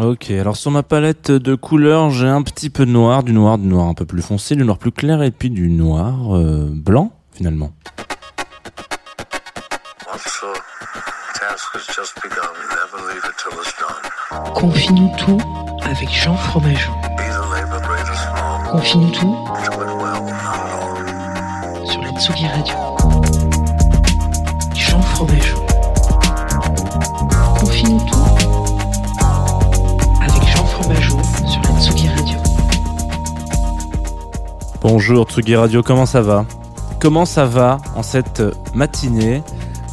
Ok, alors sur ma palette de couleurs, j'ai un petit peu de noir, du noir, du noir un peu plus foncé, du noir plus clair et puis du noir euh, blanc finalement. Confie-nous tout avec Jean Fromageau. Confie-nous tout sur la Tsugi Radio. Bonjour Tsugi Radio, comment ça va? Comment ça va en cette matinée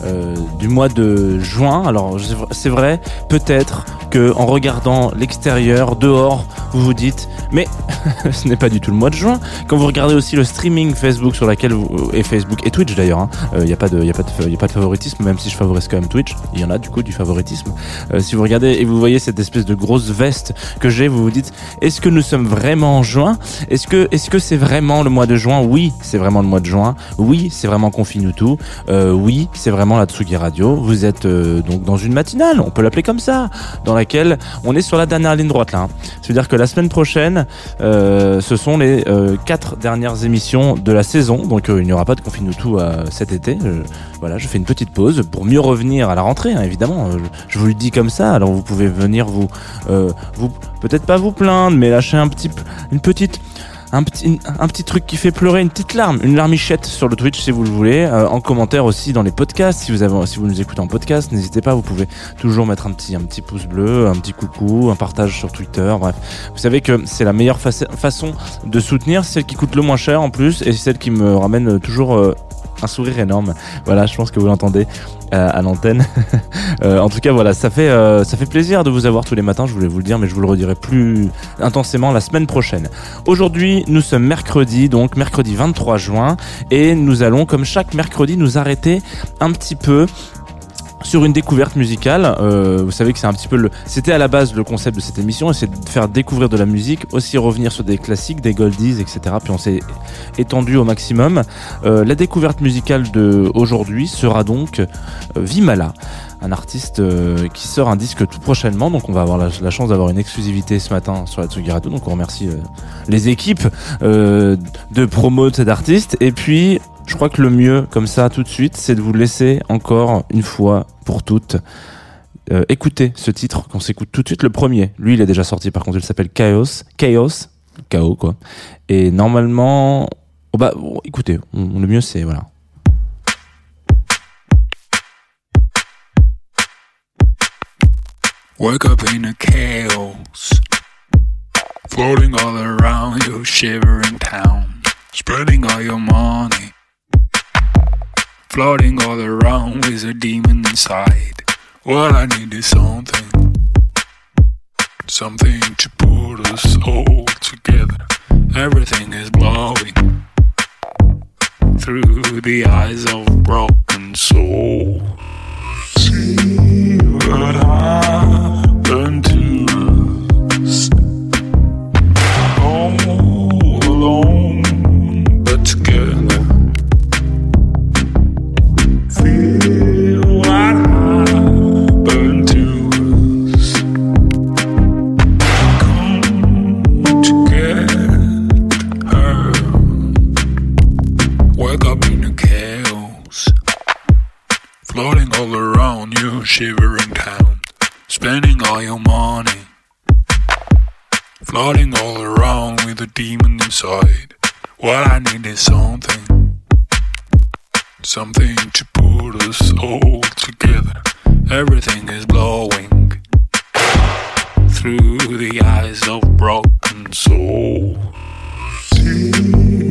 euh, du mois de juin? Alors c'est vrai, peut-être que en regardant l'extérieur, dehors, vous vous dites, mais ce n'est pas du tout le mois de juin. Quand vous regardez aussi le streaming Facebook sur laquelle et Facebook et Twitch d'ailleurs, il n'y a pas de, y a pas de, favoritisme, même si je favorise quand même Twitch. Il y en a du coup du favoritisme. Euh, si vous regardez et vous voyez cette espèce de grosse veste que j'ai, vous vous dites, est-ce que nous sommes vraiment en juin? Est-ce que, est-ce que c'est vraiment le mois de juin? Oui, c'est vraiment le mois de juin. Oui, c'est vraiment Confine tout. Euh, oui, c'est vraiment la Tsugi Radio. Vous êtes euh, donc dans une matinale, on peut l'appeler comme ça, dans laquelle on est sur la dernière ligne droite là. hein. C'est-à-dire que la semaine prochaine, euh, ce sont les euh, quatre dernières émissions de la saison. Donc euh, il n'y aura pas de Confine tout euh, cet été. Voilà, je fais une petite pause pour mieux revenir à la rentrée, hein, évidemment. Je, vous le dis comme ça. Alors vous pouvez venir vous, vous peut-être pas vous plaindre, mais lâcher un petit, une petite un petit, truc qui fait pleurer, une petite larme, une larmichette sur le Twitch si vous le voulez, euh, en commentaire aussi dans les podcasts. Si vous nous écoutez en podcast, n'hésitez pas, vous pouvez toujours mettre un petit, un pouce bleu, un petit coucou, un partage sur Twitter. Bref, vous savez que c'est la meilleure façon façon de soutenir, celle qui coûte le moins cher en plus, et celle qui me ramène toujours euh, un sourire énorme. Voilà, je pense que vous l'entendez euh, à l'antenne. Euh, en tout cas, voilà, ça fait, euh, ça fait plaisir de vous avoir tous les matins. Je voulais vous le dire, mais je vous le redirai plus intensément la semaine prochaine. Aujourd'hui, nous sommes mercredi, donc mercredi 23 juin, et nous allons, comme chaque mercredi, nous arrêter un petit peu sur une découverte musicale. Euh, vous savez que c'est un petit peu le, c'était à la base le concept de cette émission, c'est de faire découvrir de la musique, aussi revenir sur des classiques, des goldies, etc. Puis on s'est étendu au maximum. Euh, la découverte musicale de aujourd'hui sera donc euh, Vimala un artiste qui sort un disque tout prochainement. Donc on va avoir la, chance d'avoir une exclusivité ce matin sur la Tsugi Radio. Donc on remercie les équipes de promo de cet artiste. Et puis je crois que le mieux comme ça tout de suite, c'est de vous laisser encore une fois pour toutes. euh, écouter ce titre qu'on s'écoute tout de suite le premier lui il est déjà sorti par contre il s'appelle Chaos Chaos Chaos quoi et normalement oh bah bon, écoutez le mieux c'est voilà Wake up in a chaos. Floating all around your shivering town. Spreading all your money. Floating all around with a demon inside. What I need is something. Something to put us all together. Everything is blowing. Through the eyes of broken souls. A demon inside. What I need is something. Something to put us all together. Everything is blowing through the eyes of broken souls. See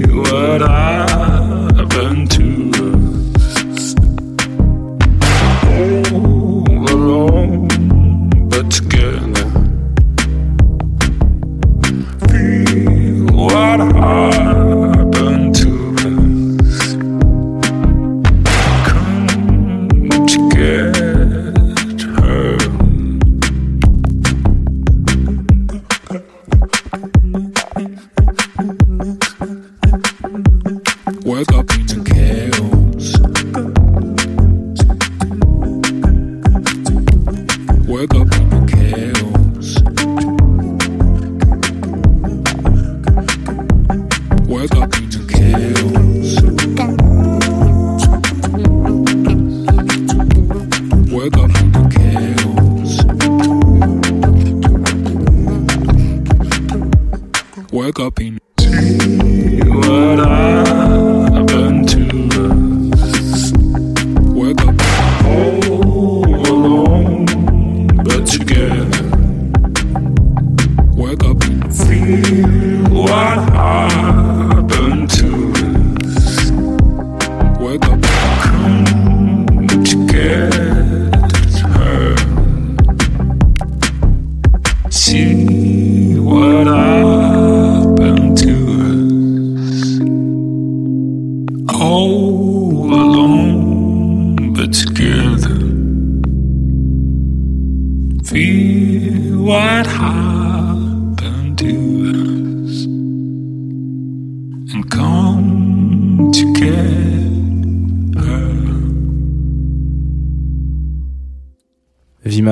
what happened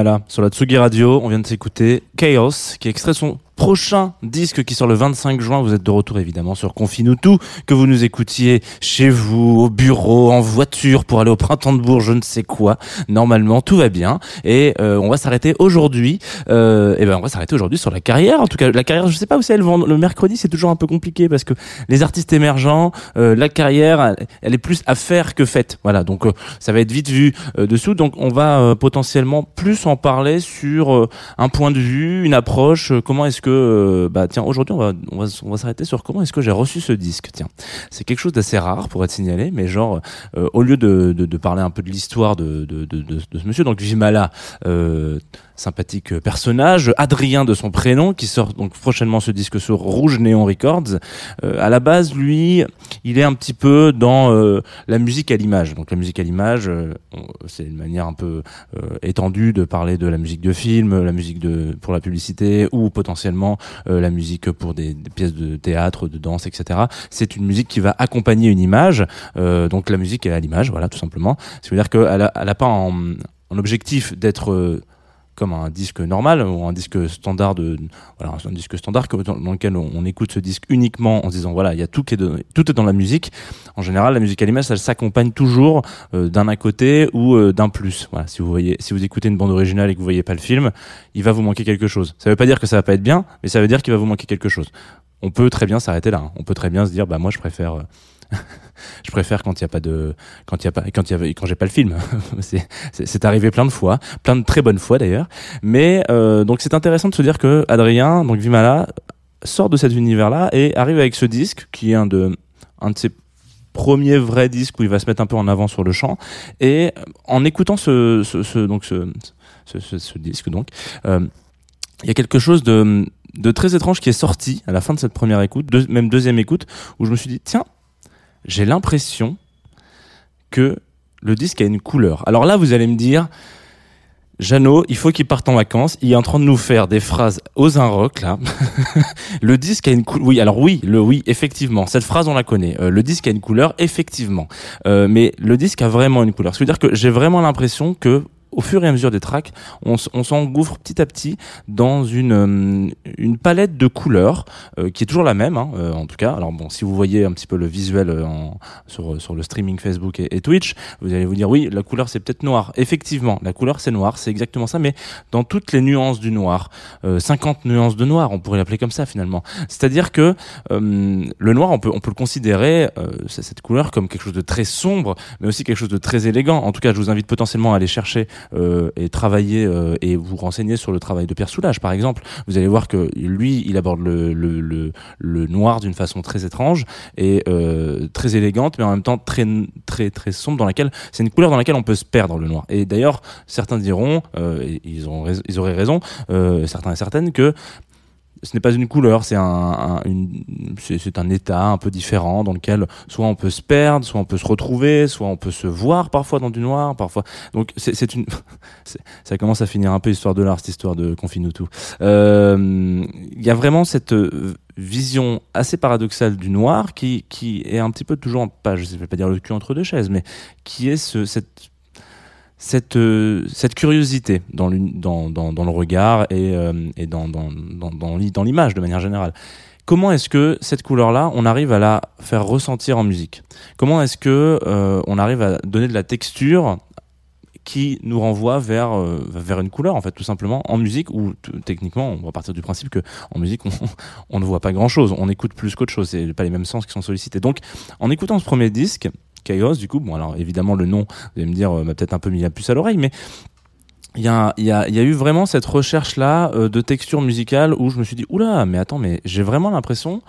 Vimala sur la Tsugi Radio. On vient de s'écouter Chaos, qui extrait son prochain disque qui sort le 25 juin. Vous êtes de retour évidemment sur Confine tout, que vous nous écoutiez chez vous, au bureau, en voiture pour aller au printemps de Bourg, je ne sais quoi. Normalement, tout va bien. Et euh, on va s'arrêter aujourd'hui. Euh, et ben, on va s'arrêter aujourd'hui sur la carrière. En tout cas, la carrière, je sais pas où c'est. Le, le mercredi, c'est toujours un peu compliqué parce que les artistes émergents, euh, la carrière, elle, elle est plus à faire que faite. Voilà. Donc, euh, ça va être vite vu euh, dessous. Donc, on va euh, potentiellement plus en parler sur un point de vue, une approche. comment est-ce que, euh, bah tiens, aujourd'hui, on va, s'arrêter sur comment est-ce que j'ai reçu ce disque. Tiens, c'est quelque chose d'assez rare pour être signalé, mais genre, euh, au lieu de, parler un peu de l'histoire de, ce monsieur, donc Vimala, euh, sympathique personnage, Adrien de son prénom, qui sort donc prochainement ce disque sur Rouge Néon Records. À la base, lui, il est un petit peu dans la musique à l'image. Donc la musique à l'image, c'est une manière un peu étendue de parler de la musique de film, la musique pour la publicité ou potentiellement euh, la musique pour des, pièces de théâtre, de danse, etc. C'est une musique qui va accompagner une image. Euh, donc la musique est à l'image, voilà, tout simplement. Ça veut dire qu'elle a, elle a pas en, en objectif d'être euh, comme un disque normal ou un disque standard dans, lequel on, écoute ce disque uniquement en se disant voilà il y a tout est dans la musique. En général la musique à l'image elle s'accompagne toujours euh, d'un à côté ou euh, d'un plus. Si vous écoutez une bande originale et que vous voyez pas le film il va vous manquer quelque chose. Ça veut pas dire que ça va pas être bien mais ça veut dire qu'il va vous manquer quelque chose on peut très bien s'arrêter là hein. on peut très bien se dire bah moi je préfère euh, je préfère quand il y a pas de quand il y a pas quand il y quand j'ai pas le film. C'est arrivé plein de fois plein de très bonnes fois d'ailleurs. Mais euh, donc c'est intéressant de se dire que Adrien donc Vimala sort de cet univers là et arrive avec ce disque qui est un de un de ses premiers vrais disques où il va se mettre un peu en avant sur le champ et en écoutant ce, ce, donc ce, ce, disque donc euh, il y a quelque chose de de très étrange qui est sorti à la fin de cette première écoute, même deuxième écoute, où je me suis dit, tiens, j'ai l'impression que le disque a une couleur. Alors là, vous allez me dire, Jeannot, il faut qu'il parte en vacances. Il est en train de nous faire des phrases aux un rock là. le disque a une couleur. Oui, alors oui, le oui, effectivement. Cette phrase on la connaît. Euh, le disque a une couleur, effectivement. Euh, mais le disque a vraiment une couleur. Ça veut dire que j'ai vraiment l'impression que au fur et à mesure des tracks, on, s'engouffre petit à petit dans une, euh, une palette de couleurs euh, qui est toujours la même, hein, euh, en tout cas. Alors bon, si vous voyez un petit peu le visuel euh, en, sur, sur le streaming Facebook et, Twitch, vous allez vous dire oui, la couleur c'est peut-être noir. Effectivement, la couleur c'est noir, c'est exactement ça, mais dans toutes les nuances du noir, euh, 50 nuances de noir, on pourrait l'appeler comme ça finalement. C'est-à-dire que euh, le noir, on peut, on peut le considérer, euh, cette couleur, comme quelque chose de très sombre, mais aussi quelque chose de très élégant. En tout cas, je vous invite potentiellement à aller chercher euh, et travailler euh, et vous renseigner sur le travail de Pierre Soulages, par exemple. Vous allez voir que lui, il aborde le, le, le, noir d'une façon très étrange et euh, très élégante, mais en même temps très très très sombre, dans laquelle c'est une couleur dans laquelle on peut se perdre le noir. Et d'ailleurs, certains diront, euh, ils, ont ils auraient raison, euh, certains et certaines, que ce n'est pas une couleur, c'est un, un, une- c'est un état un peu différent dans lequel soit on peut se perdre, soit on peut se retrouver, soit on peut se voir parfois dans du noir, parfois. Donc c'est une, ça commence à finir un peu histoire de l'art cette histoire de confine tout. Euh, Il y a vraiment cette euh, vision assez paradoxale du noir qui qui est un petit peu toujours pas, je ne vais pas dire le cul entre deux chaises, mais qui est ce, cette cette, euh, cette curiosité dans, le regard et, euh, dans, dans, dans, dans l'i- dans l'image de manière générale. Comment est-ce que cette couleur-là, on arrive à la faire ressentir en musique? Comment est-ce que euh, on arrive à donner de la texture qui nous renvoie vers une couleur en fait tout simplement en musique t- techniquement on va partir du principe que en musique on, ne voit pas grand chose on écoute plus qu'autre chose. C'est pas les mêmes sens qui sont sollicités. Donc en écoutant ce premier disque Chaos du coup bon alors évidemment le nom vous allez me dire euh, m'a peut-être un peu mis la puce à l'oreille mais il y a, eu vraiment cette recherche là de texture musicale où je me suis dit oula mais attends mais j'ai vraiment l'impression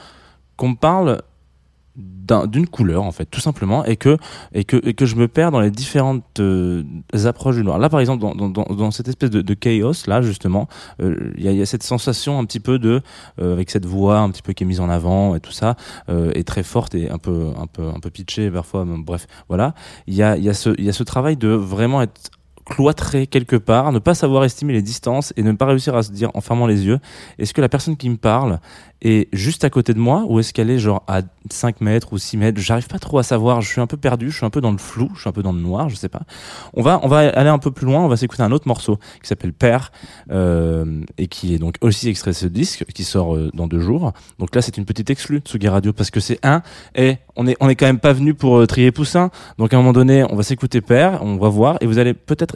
qu'on me parle d'un- d'une couleur en fait tout simplement et que et que que je me perds dans les différentes euh, approches du noir. Là par exemple dans, dans, cette espèce de, chaos là justement euh, il y, a, cette sensation un petit peu de euh, avec cette voix un petit peu qui est mise en avant et tout ça est très forte et un peu un peu un peu pitchée parfois bref voilà. Il y a il y a ce il y a ce travail de vraiment être cloîtré quelque part, ne pas savoir estimer les distances et ne pas réussir à se dire en fermant les yeux, est-ce que la personne qui me parle est juste à côté de moi ou est-ce qu'elle est genre à 5 mètres ou 6 mètres? J'arrive pas trop à savoir, je suis un peu perdu, je suis un peu dans le flou, je suis un peu dans le noir, je sais pas. On va, on va aller un peu plus loin, on va s'écouter un autre morceau qui s'appelle Père euh, et qui est donc aussi extrait de ce disque qui sort euh, dans deux jours. Donc là c'est une petite exclue de Tsugi Radio parce que c'est un et on est, on est quand même pas venu pour euh, trier poussin. Donc à un moment donné on va s'écouter Père, on va voir et vous allez peut-être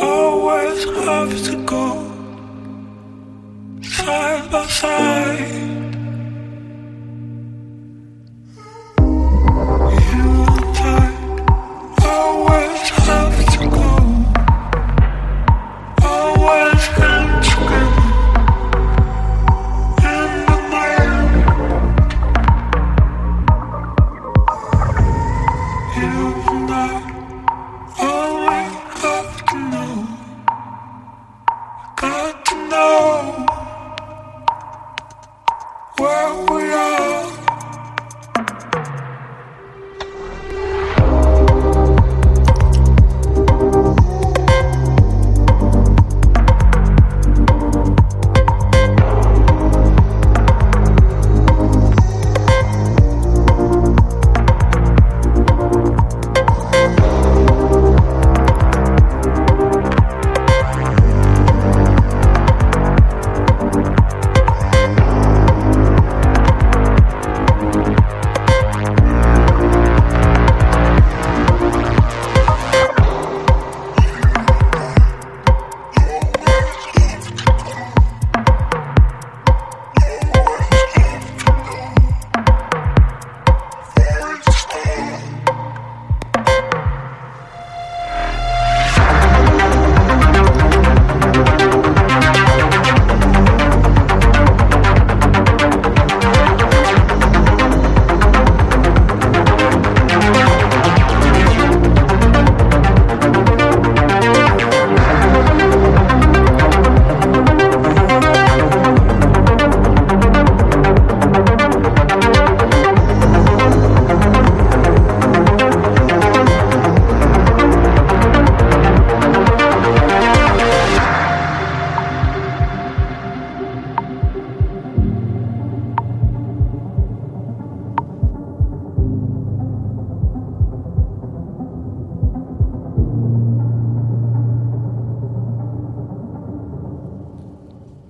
Always have to go side by side.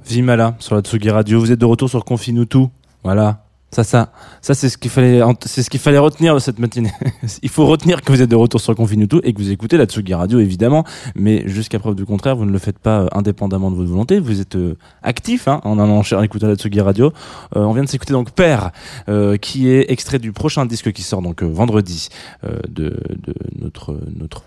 Vimala sur la Tsugi Radio. Vous êtes de retour sur Confine tout. Voilà. Ça, ça, ça, c'est ce qu'il fallait, c'est ce qu'il fallait retenir de cette matinée. Il faut retenir que vous êtes de retour sur Confinuto et que vous écoutez la Tsugi Radio, évidemment. Mais jusqu'à preuve du contraire, vous ne le faites pas euh, indépendamment de votre volonté. Vous êtes euh, actif, hein, en allant en écoutant la Tsugi Radio. Euh, on vient de s'écouter donc Père, euh, qui est extrait du prochain disque qui sort donc euh, vendredi euh, de, de notre, notre,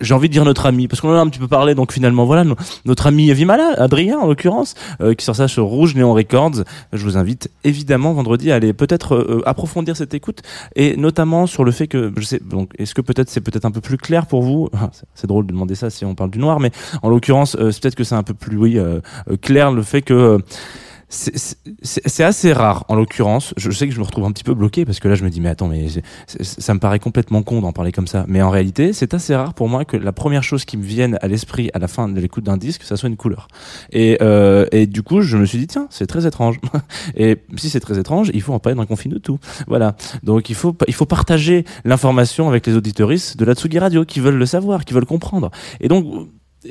j'ai envie de dire notre ami, parce qu'on en a un petit peu parlé. Donc finalement, voilà, no- notre ami Vimala, Adrien en l'occurrence, qui sort ça sur Rouge Néon Records. Je vous invite évidemment vendredi à aller peut-être euh, approfondir cette écoute et notamment sur le fait que je sais donc est-ce que peut-être c'est peut-être un peu plus clair pour vous? Ah, c'est- drôle de demander ça si on parle du noir mais en l'occurrence euh, peut-être que c'est un peu plus euh, euh, clair le fait que euh, c'est- assez rare en l'occurrence. Je sais que je me retrouve un petit peu bloqué parce que là je me dis mais attends mais ça me paraît complètement con d'en parler comme ça. Mais en réalité c'est assez rare pour moi que la première chose qui me vienne à l'esprit à la fin de l'écoute d'un disque ça soit une couleur. Et, euh, et du coup je me suis dit tiens c'est très étrange. Et si c'est très étrange il faut en parler dans le confine de tout. Voilà. Donc il faut il faut partager l'information avec les auditoristes de la Tsugi Radio qui veulent le savoir qui veulent comprendre. Et donc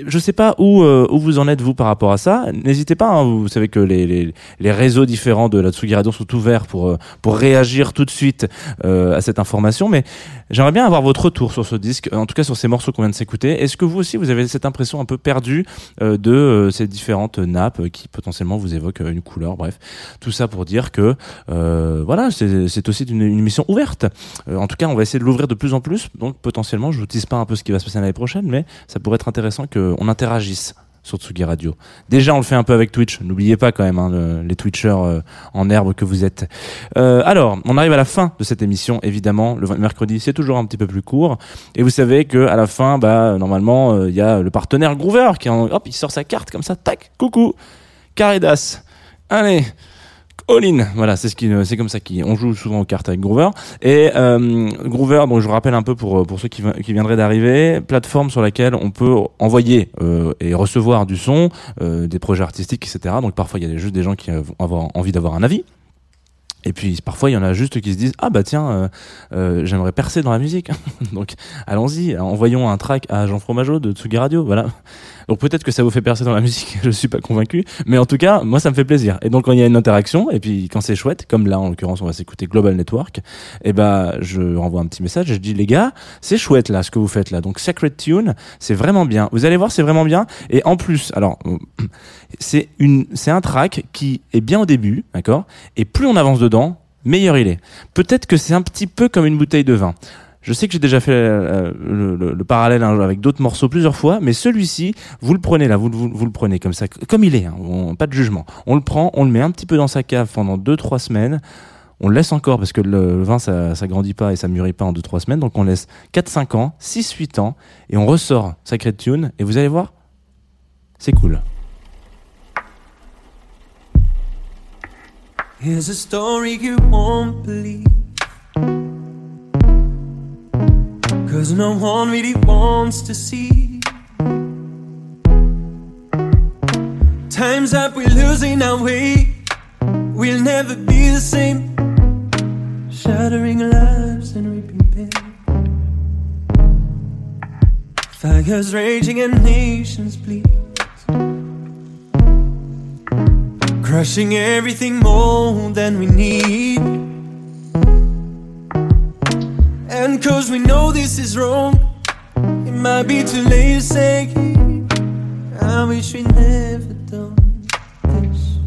je sais pas où euh, où vous en êtes vous par rapport à ça. N'hésitez pas. hein, vous savez que les, les les réseaux différents de la Tsugi Radio sont ouverts pour euh, pour réagir tout de suite euh, à cette information. Mais j'aimerais bien avoir votre retour sur ce disque, en tout cas sur ces morceaux qu'on vient de s'écouter. Est-ce que vous aussi vous avez cette impression un peu perdue euh, de euh, ces différentes nappes euh, qui potentiellement vous évoquent euh, une couleur Bref, tout ça pour dire que euh, voilà, c'est aussi une, une émission ouverte. Euh, en tout cas, on va essayer de l'ouvrir de plus en plus. Donc potentiellement, je vous tease pas un peu ce qui va se passer l'année prochaine, mais ça pourrait être intéressant qu'on interagisse sur Tsugi Radio. Déjà, on le fait un peu avec Twitch. N'oubliez pas quand même hein, le- les Twitchers euh, en herbe que vous êtes. Euh, alors, on arrive à la fin de cette émission. Évidemment, le mercredi, c'est toujours un petit peu plus court. Et vous savez que à la fin, bah normalement, euh, il y a le partenaire Groover qui hop, il sort sa carte comme ça, tac, coucou, Caridas. Allez. All in, voilà, c'est ce qui, c'est comme ça qu'on joue souvent aux cartes avec Groover. Et euh, Groover, donc je vous rappelle un peu pour pour ceux qui, qui viendraient d'arriver, plateforme sur laquelle on peut envoyer euh, et recevoir du son, euh, des projets artistiques, etc. Donc parfois il y a juste des gens qui euh, vont avoir envie d'avoir un avis. Et puis parfois il y en a juste qui se disent ah bah tiens euh, euh, j'aimerais percer dans la musique donc allons-y envoyons un track à Jean Fromageau de Tsugi Radio voilà donc peut-être que ça vous fait percer dans la musique je suis pas convaincu mais en tout cas moi ça me fait plaisir. Et donc quand il y a une interaction et puis quand c'est chouette comme là en l'occurrence on va s'écouter Global Network et ben je renvoie un petit message je dis les gars c'est chouette là ce que vous faites là. Donc Sacred Tune c'est vraiment bien. Vous allez voir c'est vraiment bien. Et en plus alors c'est une c'est un track qui est bien au début d'accord? Et plus on avance dedans meilleur il est. Peut-être que c'est un petit peu comme une bouteille de vin je sais que j'ai déjà fait euh, le, le- le parallèle hein, avec d'autres morceaux plusieurs fois, mais celui-ci, vous le prenez là, vous, le prenez comme ça, comme il est, hein, pas de jugement. On le prend, on le met un petit peu dans sa cave pendant 2-3 semaines, on le laisse encore parce que le, le vin ça, ça grandit pas et ça mûrit pas en 2-3 semaines, donc on laisse 4-5 ans, 6-8 ans, et on ressort Sacred Tune, et vous allez voir, c'est cool. Here's a story you won't believe. Cause no one really wants to see. Time's up, we're losing our way. We'll never be the same. Shattering lives and reaping pain. Fires raging and nations bleed. Crushing everything more than we need. Cause we know this is wrong, it might be too late to say, I wish we never done this.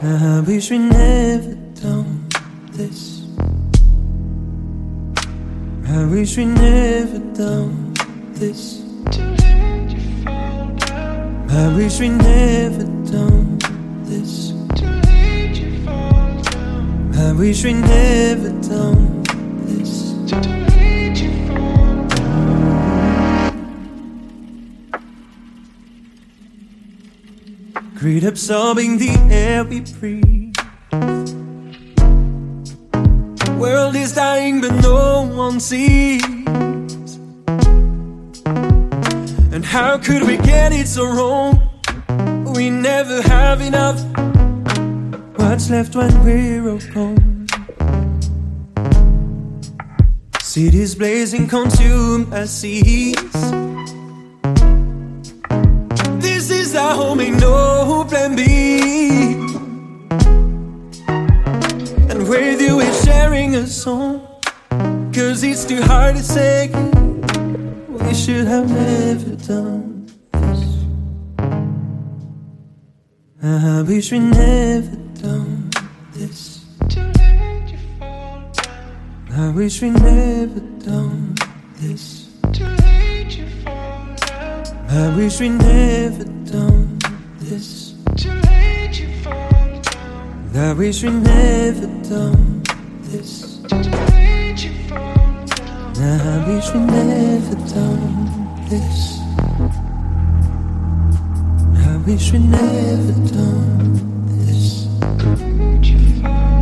I wish we never done this. I wish we never done this. I wish we never done this. To hate you fall down I wish we never done. Greed absorbing the air we breathe. World is dying, but no one sees. And how could we get it so wrong? We never have enough. What's left when we're all gone? Cities blazing, consumed as seas. This is our home, ain't no plan B. And with you, we're sharing a song. Cause it's too hard to say we should have never done this. I wish we never done this. I wish we never done this. Too late you fall out. I wish we never done this. Too late you fall down. I wish we never done this. Too late you fall down. I wish we never done this. I wish we never done this. I